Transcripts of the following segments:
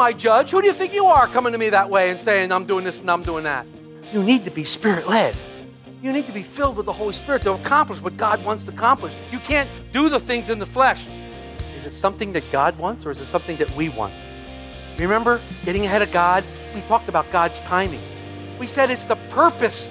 My judge. Who do you think you are coming to me that way and saying, I'm doing this and I'm doing that? You need to be spirit led. You need to be filled with the Holy Spirit to accomplish what God wants to accomplish. You can't do the things in the flesh. Is it something that God wants or is it something that we want? Remember getting ahead of God? We talked about God's timing. We said it's the purpose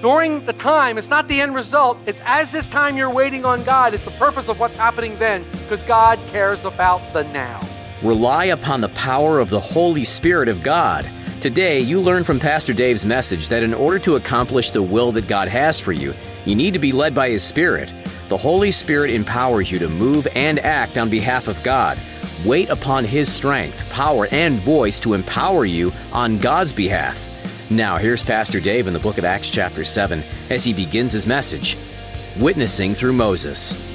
during the time. It's not the end result. It's as this time you're waiting on God, it's the purpose of what's happening then because God cares about the now. Rely upon the power of the Holy Spirit of God. Today, you learn from Pastor Dave's message that in order to accomplish the will that God has for you, you need to be led by His Spirit. The Holy Spirit empowers you to move and act on behalf of God. Wait upon His strength, power, and voice to empower you on God's behalf. Now, here's Pastor Dave in the book of Acts, chapter 7, as he begins his message Witnessing through Moses.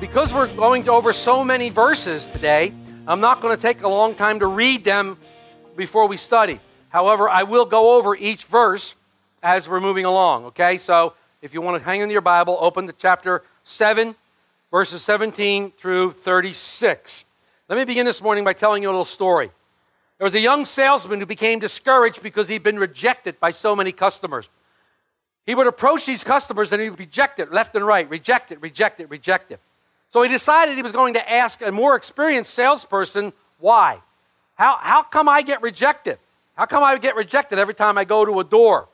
Because we're going over so many verses today, I'm not going to take a long time to read them before we study. However, I will go over each verse as we're moving along, okay? So if you want to hang in your Bible, open to chapter 7, verses 17 through 36. Let me begin this morning by telling you a little story. There was a young salesman who became discouraged because he'd been rejected by so many customers. He would approach these customers and he would reject it left and right, reject it, reject it, reject it. So he decided he was going to ask a more experienced salesperson why. How, how come I get rejected? How come I get rejected every time I go to a door?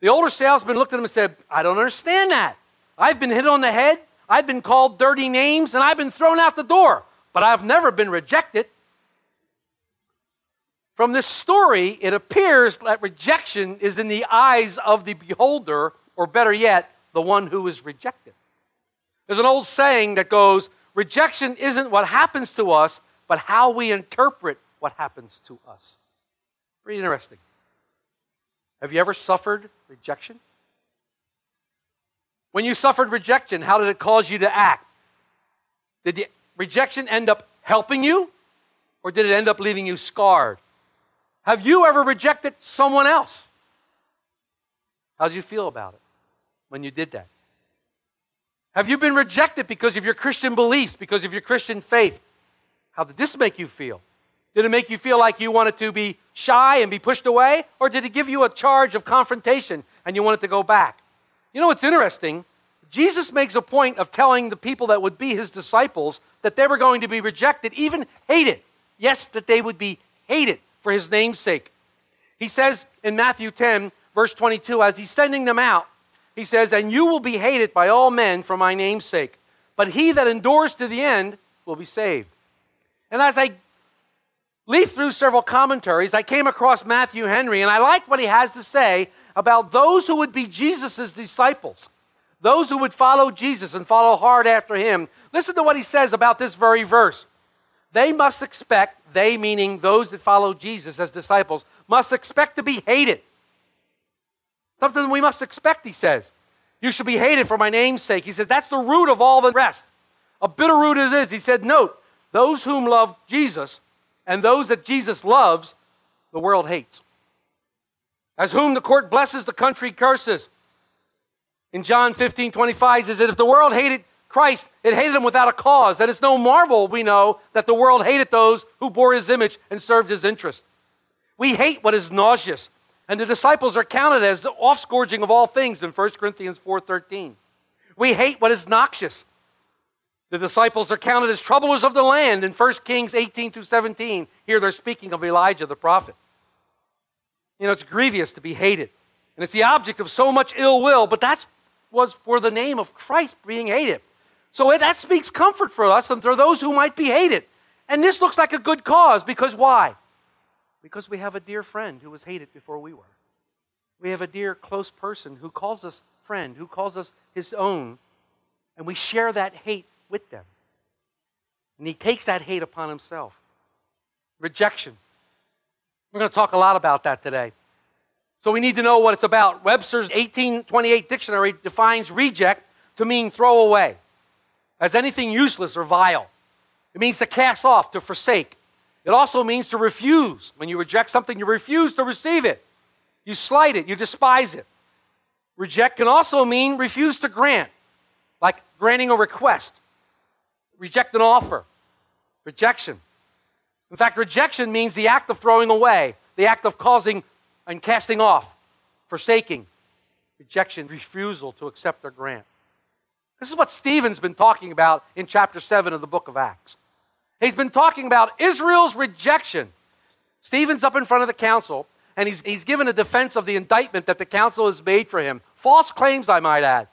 The older salesman looked at him and said, I don't understand that. I've been hit on the head, I've been called dirty names, and I've been thrown out the door, but I've never been rejected. From this story, it appears that rejection is in the eyes of the beholder, or better yet, the one who is rejected. There's an old saying that goes, rejection isn't what happens to us, but how we interpret what happens to us. Pretty interesting. Have you ever suffered rejection? When you suffered rejection, how did it cause you to act? Did the rejection end up helping you, or did it end up leaving you scarred? Have you ever rejected someone else? How did you feel about it when you did that? Have you been rejected because of your Christian beliefs, because of your Christian faith? How did this make you feel? Did it make you feel like you wanted to be shy and be pushed away? Or did it give you a charge of confrontation and you wanted to go back? You know what's interesting? Jesus makes a point of telling the people that would be his disciples that they were going to be rejected, even hated. Yes, that they would be hated for his name's sake. He says in Matthew 10, verse 22, as he's sending them out, he says, And you will be hated by all men for my name's sake, but he that endures to the end will be saved. And as I leafed through several commentaries, I came across Matthew Henry, and I like what he has to say about those who would be Jesus' disciples, those who would follow Jesus and follow hard after him. Listen to what he says about this very verse. They must expect, they meaning those that follow Jesus as disciples, must expect to be hated. Something we must expect, he says. You should be hated for my name's sake. He says that's the root of all the rest. A bitter root it is. He said, Note, those whom love Jesus and those that Jesus loves, the world hates. As whom the court blesses, the country curses. In John 15, 25, he says that if the world hated Christ, it hated him without a cause. And it's no marvel, we know, that the world hated those who bore his image and served his interest. We hate what is nauseous, and the disciples are counted as the offscourging of all things in 1 Corinthians 4.13. We hate what is noxious. The disciples are counted as troublers of the land in 1 Kings 18 to 17. Here they're speaking of Elijah the prophet. You know, it's grievous to be hated. And it's the object of so much ill will, but that was for the name of Christ being hated. So that speaks comfort for us and for those who might be hated. And this looks like a good cause because why? Because we have a dear friend who was hated before we were. We have a dear close person who calls us friend, who calls us his own, and we share that hate with them. And he takes that hate upon himself. Rejection. We're going to talk a lot about that today. So we need to know what it's about. Webster's 1828 dictionary defines reject to mean throw away as anything useless or vile. It means to cast off, to forsake. It also means to refuse. When you reject something, you refuse to receive it. You slight it, you despise it. Reject can also mean refuse to grant, like granting a request. Reject an offer. Rejection. In fact, rejection means the act of throwing away, the act of causing and casting off, forsaking. Rejection, refusal to accept or grant. This is what Stephen's been talking about in chapter 7 of the book of Acts. He's been talking about Israel's rejection. Stephen's up in front of the council, and he's, he's given a defense of the indictment that the council has made for him. False claims, I might add.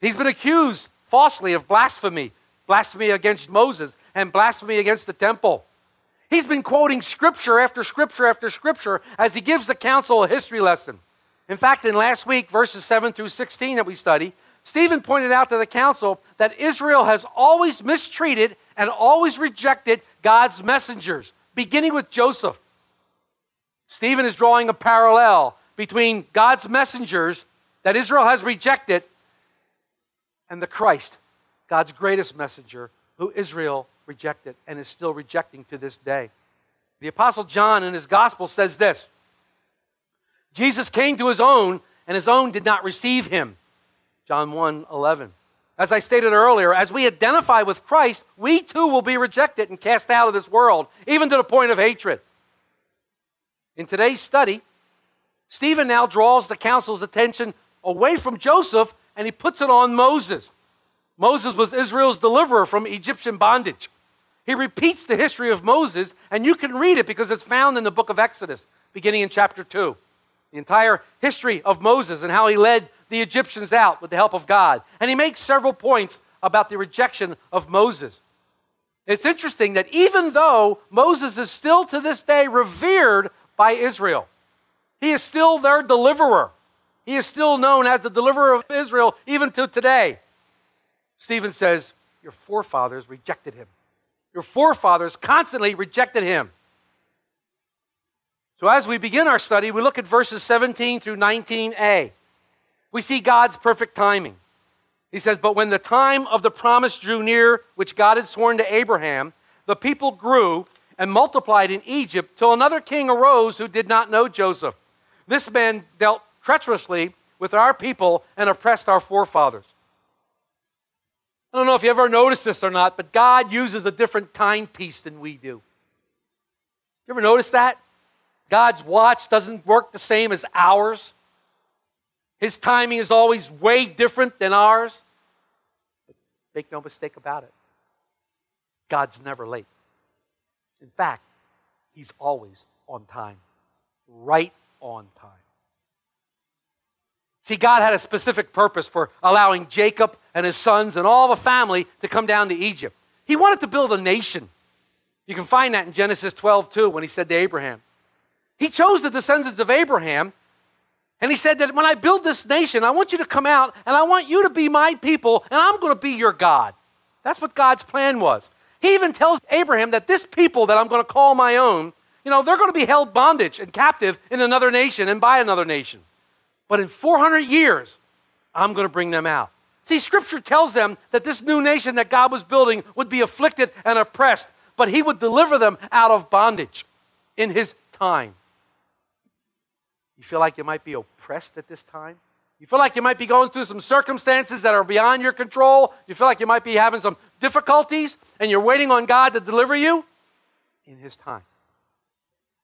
He's been accused falsely of blasphemy, blasphemy against Moses, and blasphemy against the temple. He's been quoting scripture after scripture after scripture as he gives the council a history lesson. In fact, in last week, verses 7 through 16 that we study, Stephen pointed out to the council that Israel has always mistreated and always rejected God's messengers, beginning with Joseph. Stephen is drawing a parallel between God's messengers that Israel has rejected and the Christ, God's greatest messenger, who Israel rejected and is still rejecting to this day. The Apostle John in his gospel says this Jesus came to his own, and his own did not receive him. John 1 11. As I stated earlier, as we identify with Christ, we too will be rejected and cast out of this world, even to the point of hatred. In today's study, Stephen now draws the council's attention away from Joseph and he puts it on Moses. Moses was Israel's deliverer from Egyptian bondage. He repeats the history of Moses, and you can read it because it's found in the book of Exodus, beginning in chapter 2. The entire history of Moses and how he led the Egyptians out with the help of God. And he makes several points about the rejection of Moses. It's interesting that even though Moses is still to this day revered by Israel, he is still their deliverer. He is still known as the deliverer of Israel even to today. Stephen says, Your forefathers rejected him. Your forefathers constantly rejected him. So, as we begin our study, we look at verses 17 through 19a. We see God's perfect timing. He says, But when the time of the promise drew near, which God had sworn to Abraham, the people grew and multiplied in Egypt till another king arose who did not know Joseph. This man dealt treacherously with our people and oppressed our forefathers. I don't know if you ever noticed this or not, but God uses a different timepiece than we do. You ever notice that? God's watch doesn't work the same as ours. His timing is always way different than ours. But make no mistake about it. God's never late. In fact, He's always on time, right on time. See, God had a specific purpose for allowing Jacob and his sons and all the family to come down to Egypt. He wanted to build a nation. You can find that in Genesis 12, too, when he said to Abraham. He chose the descendants of Abraham, and he said that when I build this nation, I want you to come out and I want you to be my people, and I'm going to be your God. That's what God's plan was. He even tells Abraham that this people that I'm going to call my own, you know, they're going to be held bondage and captive in another nation and by another nation. But in 400 years, I'm going to bring them out. See, Scripture tells them that this new nation that God was building would be afflicted and oppressed, but He would deliver them out of bondage in His time. You feel like you might be oppressed at this time? You feel like you might be going through some circumstances that are beyond your control? You feel like you might be having some difficulties and you're waiting on God to deliver you? In His time.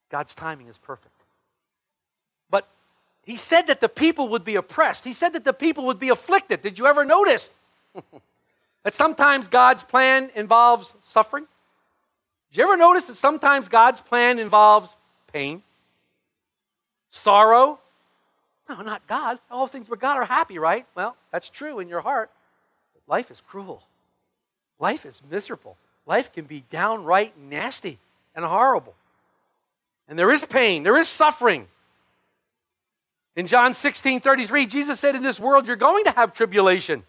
God's timing is perfect. But He said that the people would be oppressed, He said that the people would be afflicted. Did you ever notice that sometimes God's plan involves suffering? Did you ever notice that sometimes God's plan involves pain? Sorrow? No, not God. All things with God are happy, right? Well, that's true in your heart. But life is cruel. Life is miserable. Life can be downright nasty and horrible. And there is pain, there is suffering. In John 16 33, Jesus said, In this world you're going to have tribulation.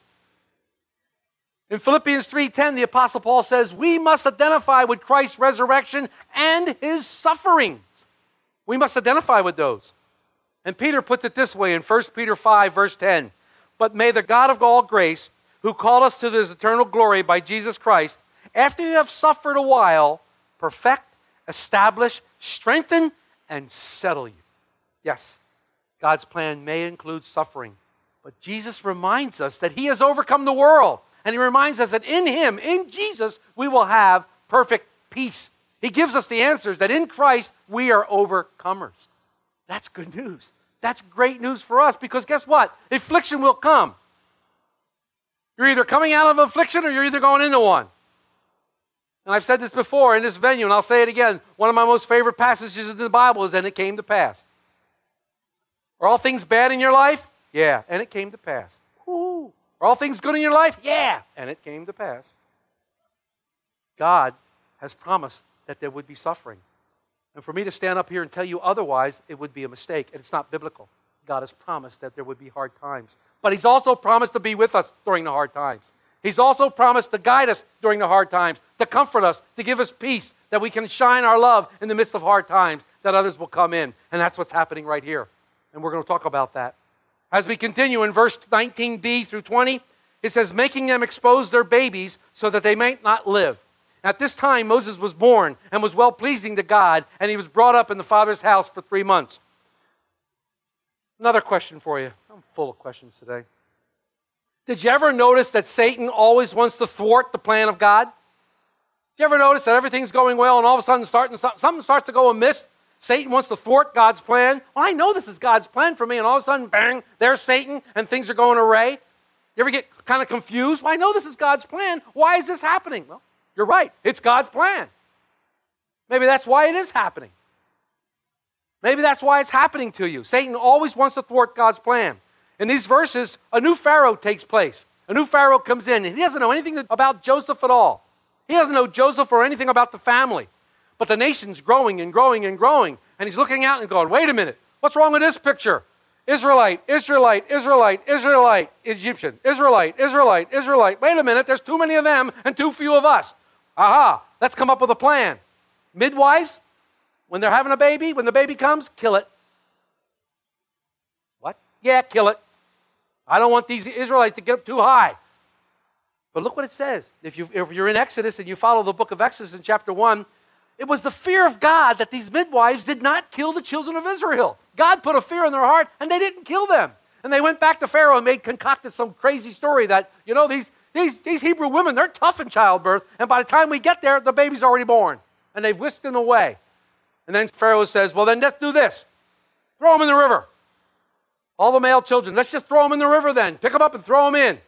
In Philippians 3:10, the apostle Paul says, "We must identify with Christ's resurrection and his sufferings." We must identify with those. And Peter puts it this way in 1 Peter 5 verse 10, "But may the God of all grace, who called us to his eternal glory by Jesus Christ, after you have suffered a while, perfect, establish, strengthen, and settle you." Yes, God's plan may include suffering, but Jesus reminds us that he has overcome the world. And he reminds us that in him, in Jesus, we will have perfect peace. He gives us the answers that in Christ we are overcomers. That's good news. That's great news for us because guess what? Affliction will come. You're either coming out of affliction or you're either going into one. And I've said this before in this venue, and I'll say it again. One of my most favorite passages in the Bible is, and it came to pass. Are all things bad in your life? Yeah, and it came to pass. Are all things good in your life? Yeah, and it came to pass. God has promised that there would be suffering. And for me to stand up here and tell you otherwise, it would be a mistake. And it's not biblical. God has promised that there would be hard times. But He's also promised to be with us during the hard times. He's also promised to guide us during the hard times, to comfort us, to give us peace, that we can shine our love in the midst of hard times, that others will come in. And that's what's happening right here. And we're going to talk about that. As we continue in verse 19b through 20, it says, making them expose their babies so that they might not live. At this time, Moses was born and was well pleasing to God, and he was brought up in the father's house for three months. Another question for you. I'm full of questions today. Did you ever notice that Satan always wants to thwart the plan of God? Did you ever notice that everything's going well and all of a sudden starting, something starts to go amiss? Satan wants to thwart God's plan. Well, I know this is God's plan for me, and all of a sudden, bang, there's Satan, and things are going array. You ever get kind of confused? Well, I know this is God's plan. Why is this happening? Well, you're right. It's God's plan. Maybe that's why it is happening. Maybe that's why it's happening to you. Satan always wants to thwart God's plan. In these verses, a new Pharaoh takes place. A new Pharaoh comes in, and he doesn't know anything about Joseph at all. He doesn't know Joseph or anything about the family. But the nation's growing and growing and growing. And he's looking out and going, wait a minute, what's wrong with this picture? Israelite, Israelite, Israelite, Israelite, Egyptian, Israelite, Israelite, Israelite. Wait a minute, there's too many of them and too few of us. Aha, let's come up with a plan. Midwives, when they're having a baby, when the baby comes, kill it. What? Yeah, kill it. I don't want these Israelites to get up too high. But look what it says. If, you, if you're in Exodus and you follow the book of Exodus in chapter 1, it was the fear of God that these midwives did not kill the children of Israel. God put a fear in their heart and they didn't kill them. And they went back to Pharaoh and made concocted some crazy story that, you know, these, these, these Hebrew women, they're tough in childbirth. And by the time we get there, the baby's already born. And they've whisked him away. And then Pharaoh says, well, then let's do this. Throw them in the river. All the male children, let's just throw them in the river then. Pick them up and throw them in.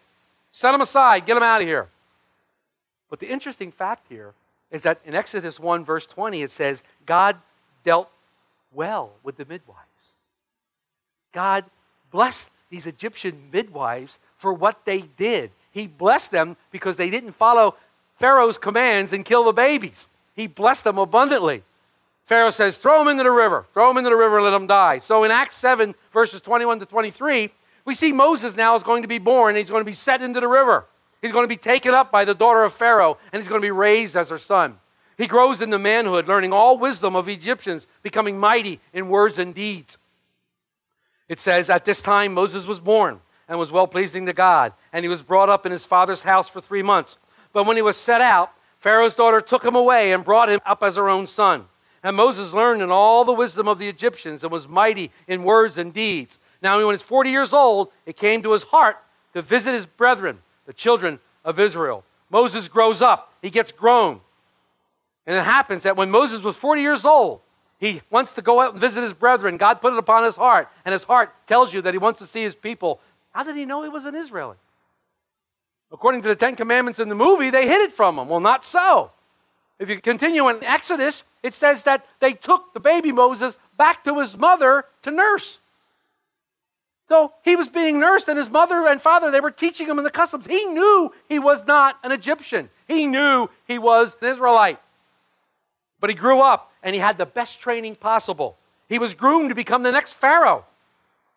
Set them aside. Get them out of here. But the interesting fact here is that in Exodus 1, verse 20, it says, God dealt well with the midwives. God blessed these Egyptian midwives for what they did. He blessed them because they didn't follow Pharaoh's commands and kill the babies. He blessed them abundantly. Pharaoh says, throw them into the river. Throw them into the river and let them die. So in Acts 7, verses 21 to 23, we see Moses now is going to be born he's going to be set into the river. He's going to be taken up by the daughter of Pharaoh, and he's going to be raised as her son. He grows into manhood, learning all wisdom of Egyptians, becoming mighty in words and deeds. It says, At this time Moses was born and was well pleasing to God, and he was brought up in his father's house for three months. But when he was set out, Pharaoh's daughter took him away and brought him up as her own son. And Moses learned in all the wisdom of the Egyptians and was mighty in words and deeds. Now, when he was 40 years old, it came to his heart to visit his brethren the children of Israel. Moses grows up, he gets grown. And it happens that when Moses was 40 years old, he wants to go out and visit his brethren. God put it upon his heart, and his heart tells you that he wants to see his people. How did he know he was an Israelite? According to the Ten Commandments in the movie, they hid it from him. Well, not so. If you continue in Exodus, it says that they took the baby Moses back to his mother to nurse. So he was being nursed, and his mother and father, they were teaching him in the customs. He knew he was not an Egyptian, he knew he was an Israelite. But he grew up and he had the best training possible. He was groomed to become the next Pharaoh.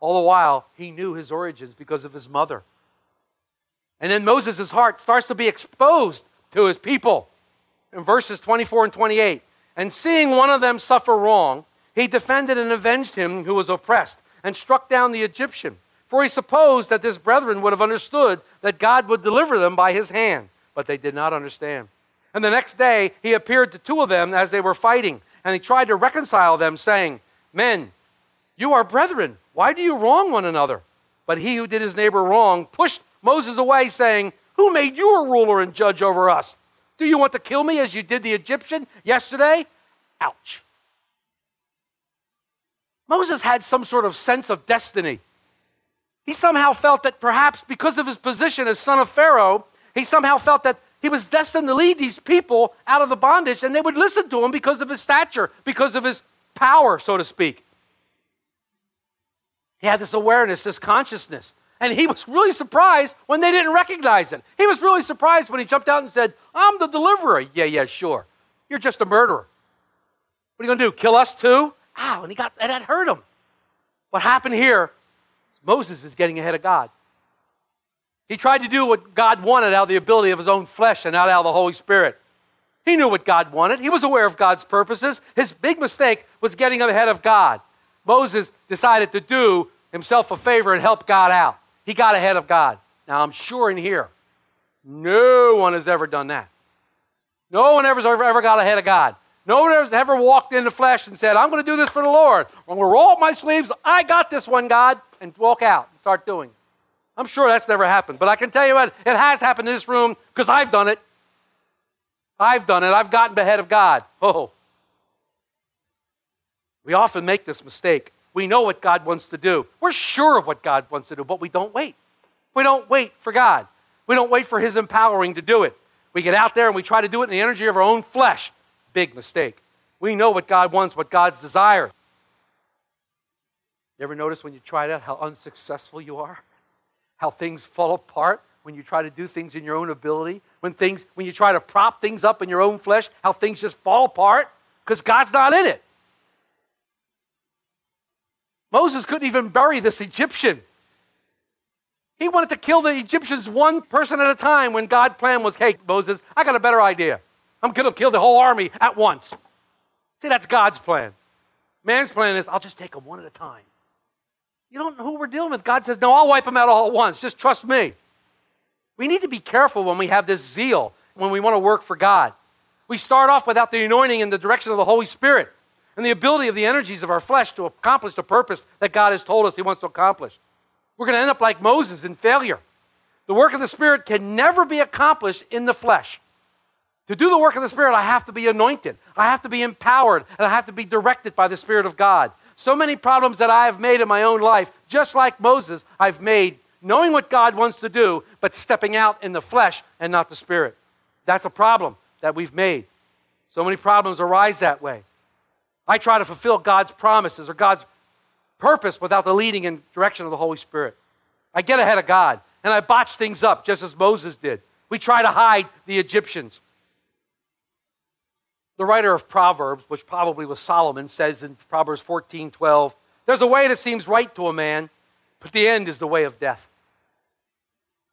All the while, he knew his origins because of his mother. And then Moses' heart starts to be exposed to his people. In verses 24 and 28, and seeing one of them suffer wrong, he defended and avenged him who was oppressed, and struck down the Egyptian. For he supposed that his brethren would have understood that God would deliver them by his hand, but they did not understand. And the next day he appeared to two of them as they were fighting, and he tried to reconcile them, saying, Men, you are brethren. Why do you wrong one another? But he who did his neighbor wrong pushed Moses away, saying, Who made you a ruler and judge over us? Do you want to kill me as you did the Egyptian yesterday? Ouch. Moses had some sort of sense of destiny. He somehow felt that perhaps because of his position as son of Pharaoh, he somehow felt that he was destined to lead these people out of the bondage and they would listen to him because of his stature, because of his power, so to speak. He had this awareness, this consciousness. And he was really surprised when they didn't recognize it. He was really surprised when he jumped out and said, I'm the deliverer. Yeah, yeah, sure. You're just a murderer. What are you going to do? Kill us too? Ow, and he got and that hurt him. What happened here? Moses is getting ahead of God. He tried to do what God wanted out of the ability of his own flesh and not out of the Holy Spirit. He knew what God wanted. He was aware of God's purposes. His big mistake was getting ahead of God. Moses decided to do himself a favor and help God out. He got ahead of God. Now, I'm sure in here, no one has ever done that. No one ever, ever got ahead of God. No one has ever walked in the flesh and said, I'm going to do this for the Lord. I'm going to roll up my sleeves. I got this one, God, and walk out and start doing it. I'm sure that's never happened. But I can tell you what, it has happened in this room because I've done it. I've done it. I've gotten ahead of God. Oh. We often make this mistake. We know what God wants to do. We're sure of what God wants to do, but we don't wait. We don't wait for God. We don't wait for His empowering to do it. We get out there and we try to do it in the energy of our own flesh. Big mistake. We know what God wants, what God's desire. You ever notice when you try that how unsuccessful you are? How things fall apart when you try to do things in your own ability? When things when you try to prop things up in your own flesh, how things just fall apart because God's not in it. Moses couldn't even bury this Egyptian. He wanted to kill the Egyptians one person at a time when God's plan was, hey, Moses, I got a better idea. I'm going to kill the whole army at once. See, that's God's plan. Man's plan is, I'll just take them one at a time. You don't know who we're dealing with. God says, no, I'll wipe them out all at once. Just trust me. We need to be careful when we have this zeal, when we want to work for God. We start off without the anointing and the direction of the Holy Spirit and the ability of the energies of our flesh to accomplish the purpose that God has told us He wants to accomplish. We're going to end up like Moses in failure. The work of the Spirit can never be accomplished in the flesh. To do the work of the Spirit, I have to be anointed, I have to be empowered, and I have to be directed by the Spirit of God. So many problems that I have made in my own life, just like Moses, I've made knowing what God wants to do, but stepping out in the flesh and not the Spirit. That's a problem that we've made. So many problems arise that way. I try to fulfill God's promises or God's purpose without the leading and direction of the Holy Spirit. I get ahead of God and I botch things up just as Moses did. We try to hide the Egyptians. The writer of Proverbs, which probably was Solomon, says in Proverbs 14 12, There's a way that seems right to a man, but the end is the way of death.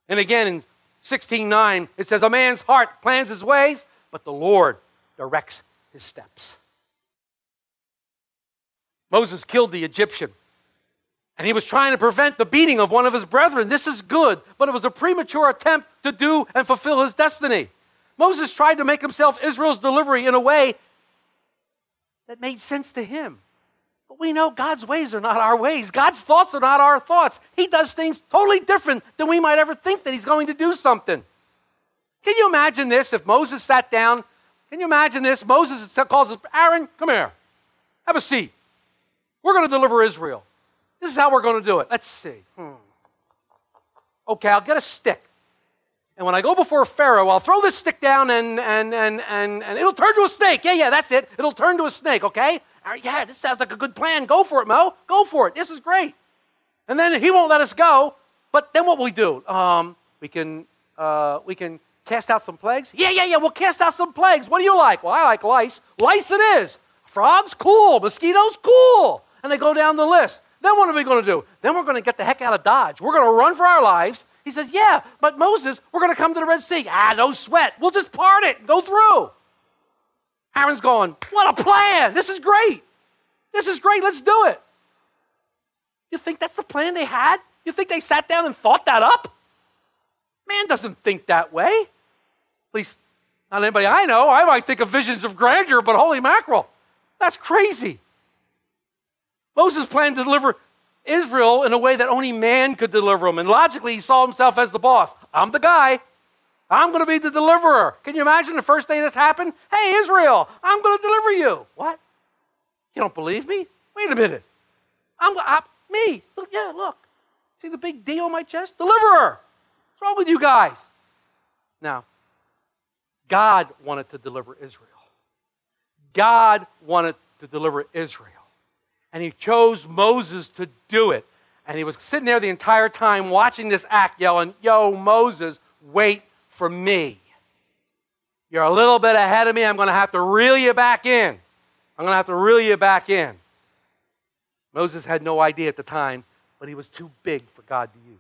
And again in 16 9, it says, A man's heart plans his ways, but the Lord directs his steps. Moses killed the Egyptian. And he was trying to prevent the beating of one of his brethren. This is good, but it was a premature attempt to do and fulfill his destiny. Moses tried to make himself Israel's delivery in a way that made sense to him. But we know God's ways are not our ways. God's thoughts are not our thoughts. He does things totally different than we might ever think that he's going to do something. Can you imagine this if Moses sat down? Can you imagine this? Moses calls Aaron, come here. Have a seat. We're going to deliver Israel. This is how we're going to do it. Let's see. Hmm. Okay, I'll get a stick. And when I go before Pharaoh, I'll throw this stick down and, and, and, and, and it'll turn to a snake. Yeah, yeah, that's it. It'll turn to a snake, okay? Right, yeah, this sounds like a good plan. Go for it, Mo. Go for it. This is great. And then he won't let us go. But then what will we do? Um, we can, uh, we can cast out some plagues? Yeah, yeah, yeah, we'll cast out some plagues. What do you like? Well, I like lice. Lice it is. Frogs? Cool. Mosquitoes? Cool. And they go down the list. Then what are we going to do? Then we're going to get the heck out of Dodge. We're going to run for our lives. He says, Yeah, but Moses, we're going to come to the Red Sea. Ah, no sweat. We'll just part it go through. Aaron's going, What a plan. This is great. This is great. Let's do it. You think that's the plan they had? You think they sat down and thought that up? Man doesn't think that way. At least, not anybody I know. I might think of visions of grandeur, but holy mackerel, that's crazy. Moses planned to deliver Israel in a way that only man could deliver them. And logically, he saw himself as the boss. I'm the guy. I'm going to be the deliverer. Can you imagine the first day this happened? Hey, Israel, I'm going to deliver you. What? You don't believe me? Wait a minute. I'm, I, me. Look, yeah, look. See the big D on my chest? Deliverer. What's wrong with you guys? Now, God wanted to deliver Israel. God wanted to deliver Israel. And he chose Moses to do it. And he was sitting there the entire time watching this act, yelling, Yo, Moses, wait for me. You're a little bit ahead of me. I'm going to have to reel you back in. I'm going to have to reel you back in. Moses had no idea at the time, but he was too big for God to use.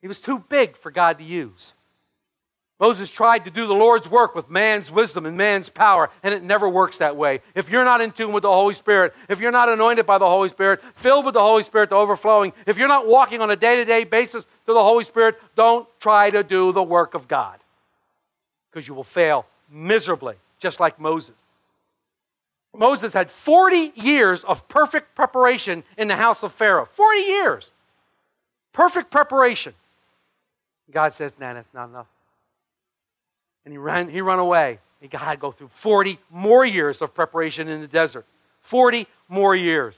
He was too big for God to use. Moses tried to do the Lord's work with man's wisdom and man's power, and it never works that way. If you're not in tune with the Holy Spirit, if you're not anointed by the Holy Spirit, filled with the Holy Spirit to overflowing, if you're not walking on a day to day basis to the Holy Spirit, don't try to do the work of God because you will fail miserably, just like Moses. Moses had 40 years of perfect preparation in the house of Pharaoh. 40 years. Perfect preparation. God says, nah, that's not enough. And he ran, he ran away. God had to go through 40 more years of preparation in the desert. 40 more years.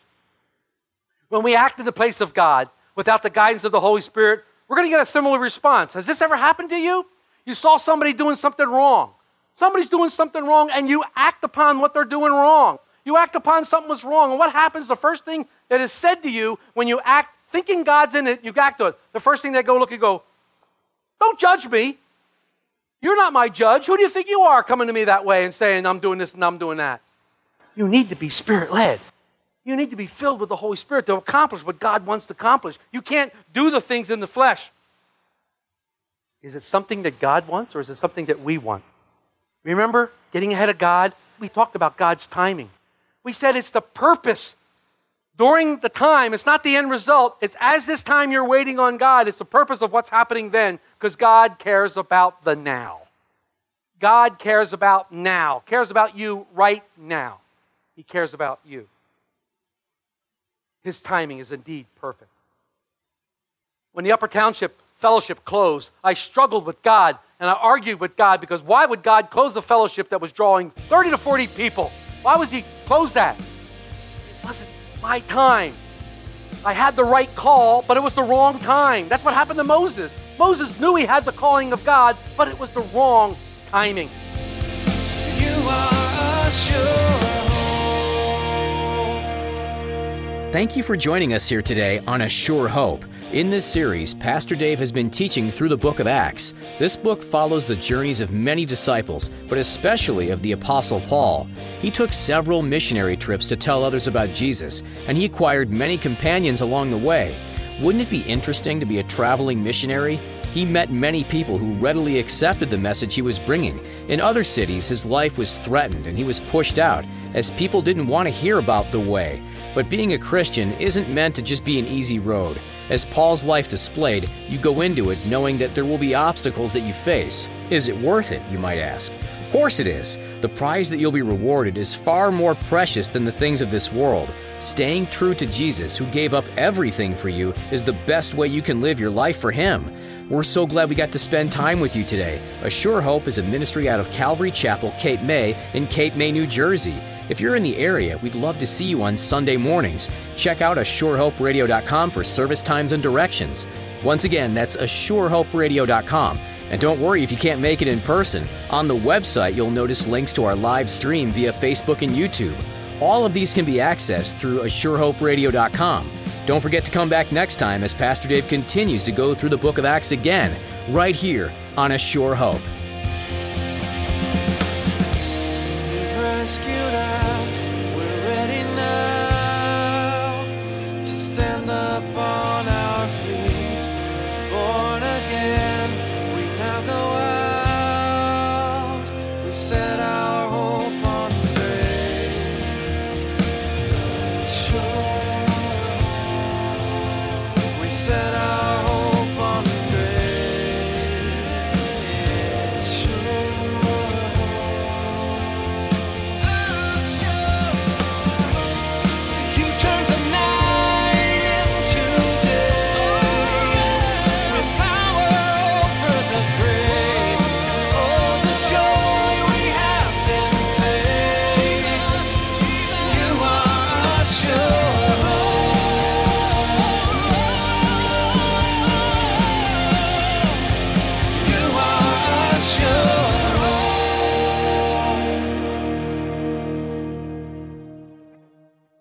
When we act in the place of God without the guidance of the Holy Spirit, we're going to get a similar response. Has this ever happened to you? You saw somebody doing something wrong. Somebody's doing something wrong, and you act upon what they're doing wrong. You act upon something was wrong. And what happens? The first thing that is said to you when you act, thinking God's in it, you act to it. The first thing they go look and go, Don't judge me. You're not my judge. Who do you think you are coming to me that way and saying, I'm doing this and I'm doing that? You need to be spirit led. You need to be filled with the Holy Spirit to accomplish what God wants to accomplish. You can't do the things in the flesh. Is it something that God wants or is it something that we want? Remember getting ahead of God? We talked about God's timing. We said it's the purpose during the time. It's not the end result. It's as this time you're waiting on God, it's the purpose of what's happening then because God cares about the now. God cares about now, cares about you right now. He cares about you. His timing is indeed perfect. When the Upper Township Fellowship closed, I struggled with God and I argued with God because why would God close the fellowship that was drawing 30 to 40 people? Why was He close that? It wasn't my time. I had the right call, but it was the wrong time. That's what happened to Moses. Moses knew he had the calling of God, but it was the wrong timing. You are a. Thank you for joining us here today on A Sure Hope. In this series, Pastor Dave has been teaching through the book of Acts. This book follows the journeys of many disciples, but especially of the Apostle Paul. He took several missionary trips to tell others about Jesus, and he acquired many companions along the way. Wouldn't it be interesting to be a traveling missionary? He met many people who readily accepted the message he was bringing. In other cities, his life was threatened and he was pushed out, as people didn't want to hear about the way. But being a Christian isn't meant to just be an easy road. As Paul's life displayed, you go into it knowing that there will be obstacles that you face. Is it worth it, you might ask? Of course it is. The prize that you'll be rewarded is far more precious than the things of this world. Staying true to Jesus, who gave up everything for you, is the best way you can live your life for Him. We're so glad we got to spend time with you today. A Sure Hope is a ministry out of Calvary Chapel, Cape May, in Cape May, New Jersey. If you're in the area, we'd love to see you on Sunday mornings. Check out ASureHopeRadio.com for service times and directions. Once again, that's ASureHopeRadio.com. And don't worry if you can't make it in person. On the website, you'll notice links to our live stream via Facebook and YouTube. All of these can be accessed through ASureHopeRadio.com. Don't forget to come back next time as Pastor Dave continues to go through the book of Acts again, right here on A Sure Hope.